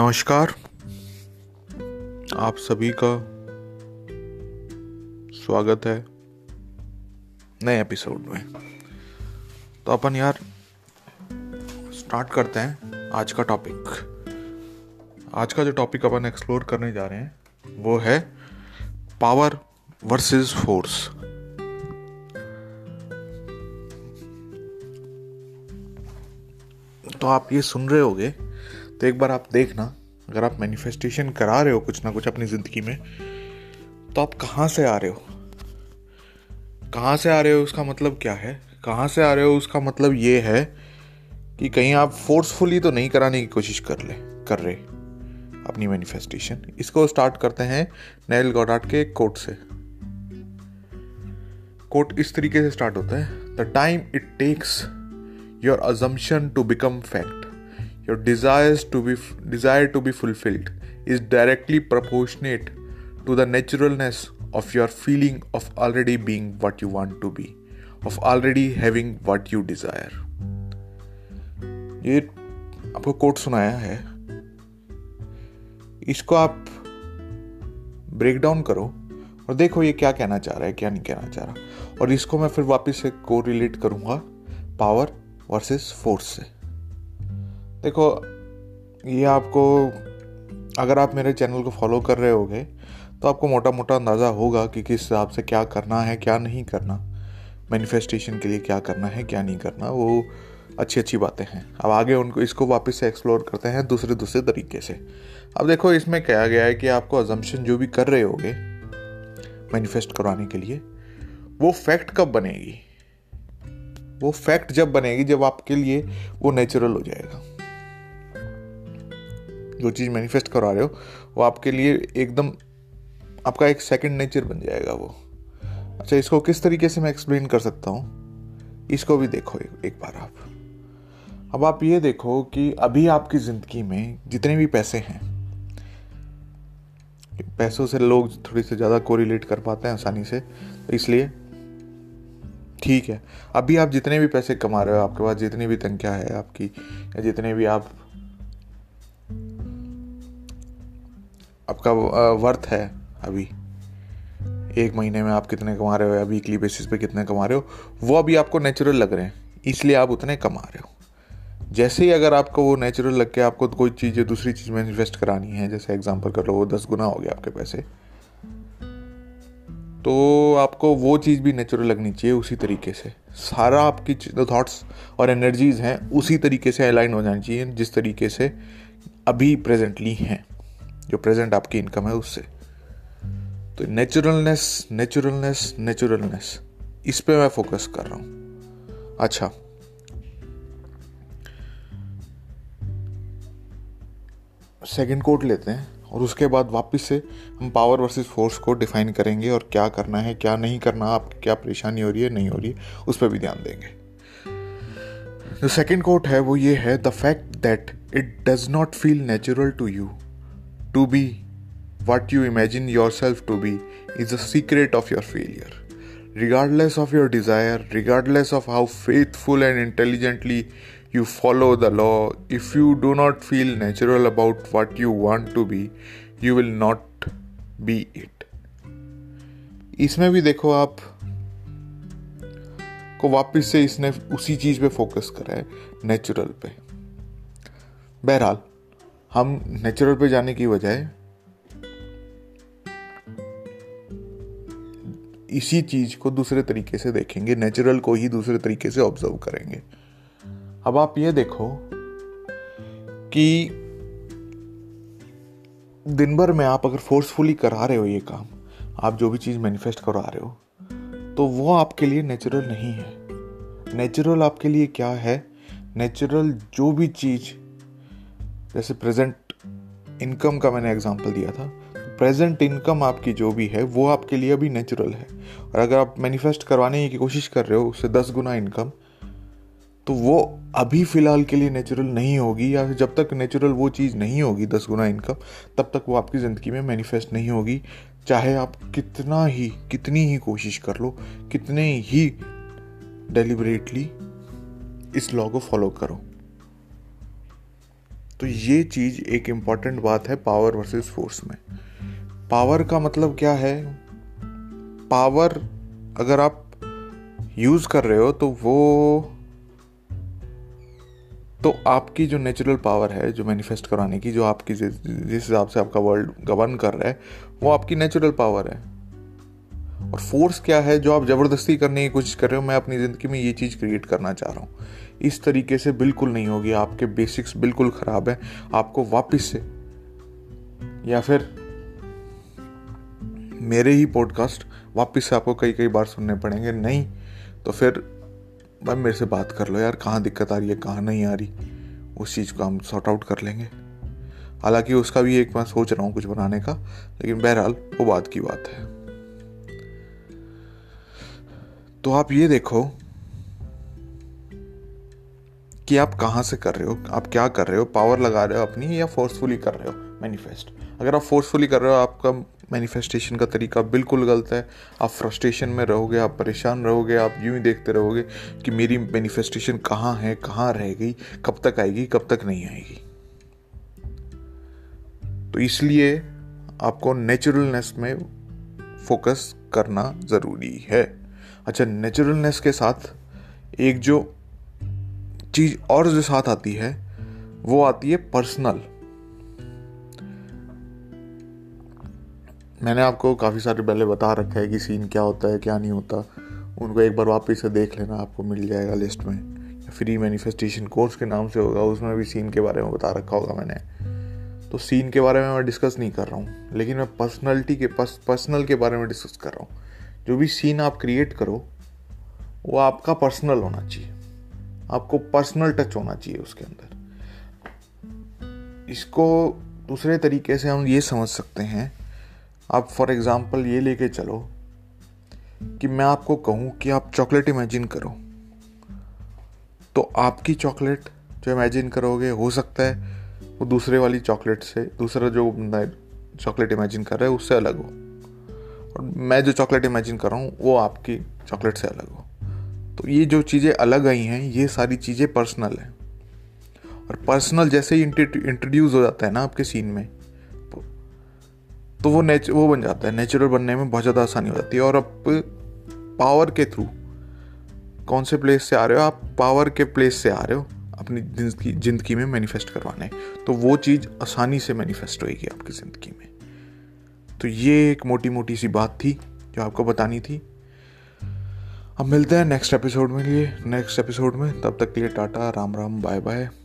नमस्कार। आप सभी का स्वागत है नए एपिसोड में। तो अपन यार, स्टार्ट करते हैं आज का टॉपिक। आज का जो टॉपिक अपन एक्सप्लोर करने जा रहे हैं, वो है पावर वर्सेस फोर्स। तो आप ये सुन रहे होगे तो एक बार आप देखना अगर आप मैनिफेस्टेशन करा रहे हो कुछ ना कुछ अपनी ज़िंदगी में तो आप कहाँ से आ रहे हो? कहाँ से आ रहे हो उसका मतलब क्या है? कहाँ से आ रहे हो उसका मतलब ये है कि कहीं आप फोर्सफुली तो नहीं कराने की कोशिश कर ले, कर रहे अपनी मैनिफेस्टेशन इसको स्टार्ट करते हैं नैल गॉडार्ट के कोट से। कोट इस तरीके से स्टार्ट होता है the time it takes your assumption to become fact your desires to be desire to be fulfilled is directly proportionate to the naturalness of your feeling of already being what you want to be of already having what you desire ये आपको coat सुनाया है इसको आप break down करो और देखो ये क्या कहना चाह रहा है क्या नहीं कहना चाह रहा और इसको मैं फिर वापस से को रिलेट करूँगा पावर वर्सेस फोर्स से देखो, ये आपको, अगर आप मेरे चैनल को फॉलो कर रहे होगे तो आपको मोटा मोटा अंदाज़ा होगा कि किस हिसाब से क्या करना है, क्या नहीं करना। मैनिफेस्टेशन के लिए क्या करना है, क्या नहीं करना, वो अच्छी अच्छी बातें हैं। अब आगे उनको, इसको वापस से एक्सप्लोर करते हैं दूसरे दूसरे तरीके से। अब देखो, इसमें कहा गया है कि आपको अजम्पन जो भी कर रहे होगे मैनिफेस्ट करवाने के लिए, वो फैक्ट कब बनेगी? वो फैक्ट जब बनेगी, जब आपके लिए वो नेचुरल हो जाएगा। जो चीज़ मैनिफेस्ट करवा रहे हो वो आपके लिए एकदम आपका एक सेकंड नेचर बन जाएगा वो। अच्छा इसको किस तरीके से मैं एक्सप्लेन कर सकता हूँ? इसको भी देखो एक, एक बार आप। अब आप ये देखो कि अभी आपकी ज़िंदगी में जितने भी पैसे हैं पैसों से लोग थोड़ी से ज़्यादा कोरिलेट कर पाते हैं आसानी से तो इसलिए ठीक है। अभी आप जितने भी पैसे कमा रहे हो आपके पास जितनी भी तनख्वाह है आपकी या जितने भी आप आपका वर्थ है अभी? एक महीने में आप कितने कमा रहे हो? या वीकली बेसिस पे कितने कमा रहे हो? वो अभी आपको नेचुरल लग रहे हैं, इसलिए आप उतने कमा रहे हो। जैसे ही अगर आपको वो नेचुरल लग के आपको कोई चीज़, दूसरी चीज़ में इन्वेस्ट करानी है, जैसे एग्जांपल कर लो, वो दस गुना हो गया आपके पैसे तो आपको वो चीज़ भी नेचुरल लगनी चाहिए उसी तरीके से। सारा आपकी थॉट्स और एनर्जीज हैं, उसी तरीके से अलाइन हो जानी चाहिए, जिस तरीके से अभी प्रेजेंटली हैं। जो प्रेजेंट आपकी इनकम है उससे। तो नेचुरलनेस नेचुरलनेस नेचुरलनेस इस पे मैं फोकस कर रहा हूँ। अच्छा। सेकंड कोट लेते हैं और उसके बाद वापस से हम पावर वर्सेस फोर्स को डिफाइन करेंगे और क्या करना है, क्या नहीं करना, आप क्या परेशानी हो रही है, नहीं हो रही है, उस पर भी ध्यान देंगे। जो सेकंड कोट है वो ये है the fact that it does not feel natural to you To be what you imagine yourself to be is the secret of your failure. Regardless of your desire, regardless of how faithful and intelligently you follow the law, if you do not feel natural about what you want to be, you will not be it. इसमें भी देखो आप को वापस से इसने उसी चीज पे फोकस करा है नेचुरल पे बहरहाल हम नेचुरल पे जाने की बजाय इसी चीज़ को दूसरे तरीके से देखेंगे नेचुरल को ही दूसरे तरीके से ऑब्ज़र्व करेंगे। अब आप ये देखो कि दिन भर में आप अगर फोर्सफुली करा रहे हो ये काम, आप जो भी चीज़ मैनिफेस्ट करा रहे हो तो वो आपके लिए नेचुरल नहीं है। नेचुरल आपके लिए क्या है? नेचुरल जो भी चीज़ जैसे प्रेजेंट इनकम का मैंने एग्जांपल दिया था प्रेजेंट इनकम आपकी जो भी है, वो आपके लिए अभी नेचुरल है। और अगर आप मैनिफेस्ट करवाने की कोशिश कर रहे हो, उससे दस गुना इनकम तो वो अभी फ़िलहाल के लिए नेचुरल नहीं होगी, या जब तक नेचुरल वो चीज़ नहीं होगी, दस गुना इनकम तब तक वो आपकी ज़िंदगी में मैनिफेस्ट नहीं होगी। चाहे आप कितना ही, कितनी ही कोशिश कर लो, कितने ही डेलिबरेटली इस लॉ को फॉलो करो। तो ये चीज़ एक इंपॉर्टेंट बात है पावर वर्सेस फोर्स में। पावर का मतलब क्या है? पावर अगर आप यूज़ कर रहे हो तो वो तो आपकी जो नेचुरल पावर है, जो मैनिफेस्ट कराने की, जो आपकी जिस हिसाब से आपका वर्ल्ड गवर्न कर रहा है, वो आपकी नेचुरल पावर है। और फोर्स क्या है? जो आप ज़बरदस्ती करने की कोशिश कर रहे हो, मैं अपनी ज़िंदगी में ये चीज़ क्रिएट करना चाह रहा हूँ। इस तरीके से बिल्कुल नहीं होगी। आपके बेसिक्स बिल्कुल ख़राब है। आपको वापस से या फिर मेरे ही पॉडकास्ट वापस से आपको कई कई बार सुनने पड़ेंगे। नहीं तो फिर भाई मेरे से बात कर लो यार, कहाँ दिक्कत आ रही है, कहाँ नहीं आ रही, उस चीज़ को हम सॉर्ट आउट कर लेंगे। हालाँकि उसका भी एक मैं सोच रहा हूँ कुछ बनाने का, लेकिन बहरहाल वो बात की बात है। तो आप ये देखो कि आप कहाँ से कर रहे हो, आप क्या कर रहे हो पावर लगा रहे हो अपनी या फोर्सफुली कर रहे हो? मैनिफेस्ट अगर आप फोर्सफुली कर रहे हो, आपका मैनिफेस्टेशन का तरीका बिल्कुल गलत है। आप फ्रस्ट्रेशन में रहोगे, आप परेशान रहोगे, आप यूँ ही देखते रहोगे कि मेरी मैनिफेस्टेशन कहाँ है, कहाँ रह गई, कब तक आएगी, कब तक नहीं आएगी। तो इसलिए आपको नेचुरलनेस में फोकस करना ज़रूरी है। अच्छा नेचुरलनेस के साथ एक जो चीज़ और जो साथ आती है, वो आती है पर्सनल मैंने आपको काफ़ी सारे पहले बता रखा है कि सीन क्या होता है, क्या नहीं होता। उनको एक बार वापस से देख लेना, आपको मिल जाएगा लिस्ट में। फ्री मैनिफेस्टेशन कोर्स के नाम से होगा, उसमें भी सीन के बारे में बता रखा होगा मैंने। तो सीन के बारे में मैं डिस्कस नहीं कर रहा हूँ, लेकिन मैं पर्सनैलिटी के पर्सनल के बारे में डिस्कस कर रहा हूँ। जो भी सीन आप क्रिएट करो, वो आपका पर्सनल होना चाहिए। आपको पर्सनल टच होना चाहिए उसके अंदर। इसको दूसरे तरीके से हम ये समझ सकते हैं। आप फॉर एग्ज़ाम्पल ये लेके चलो कि मैं आपको कहूँ कि आप चॉकलेट इमेजिन करो। तो आपकी चॉकलेट जो इमेजिन करोगे, हो सकता है वो दूसरे वाली चॉकलेट से, दूसरा जो बंदा चॉकलेट इमेजिन कर रहा है, उससे अलग हो। और मैं जो चॉकलेट इमेजिन कर रहा हूँ, वो आपकी चॉकलेट से अलग हो। तो ये जो चीज़ें अलग आई हैं, ये सारी चीज़ें पर्सनल हैं। और पर्सनल जैसे ही इंट्रोड्यूस हो जाता है ना आपके सीन में तो वो नेच वो बन जाता है नेचुरल बनने में बहुत ज़्यादा आसानी हो जाती है। और आप पावर के थ्रू कौन से प्लेस से आ रहे हो? आप पावर के प्लेस से आ रहे हो अपनी ज़िंदगी ज़िंदगी में मैनिफेस्ट करवाने। तो वो चीज़ आसानी से मैनिफेस्ट होएगी आपकी ज़िंदगी में। तो ये एक मोटी मोटी सी बात थी जो आपको बतानी थी। अब मिलते हैं नेक्स्ट एपिसोड में लिए। नेक्स्ट एपिसोड में, तब तक के लिए टाटा, राम राम बाय बाय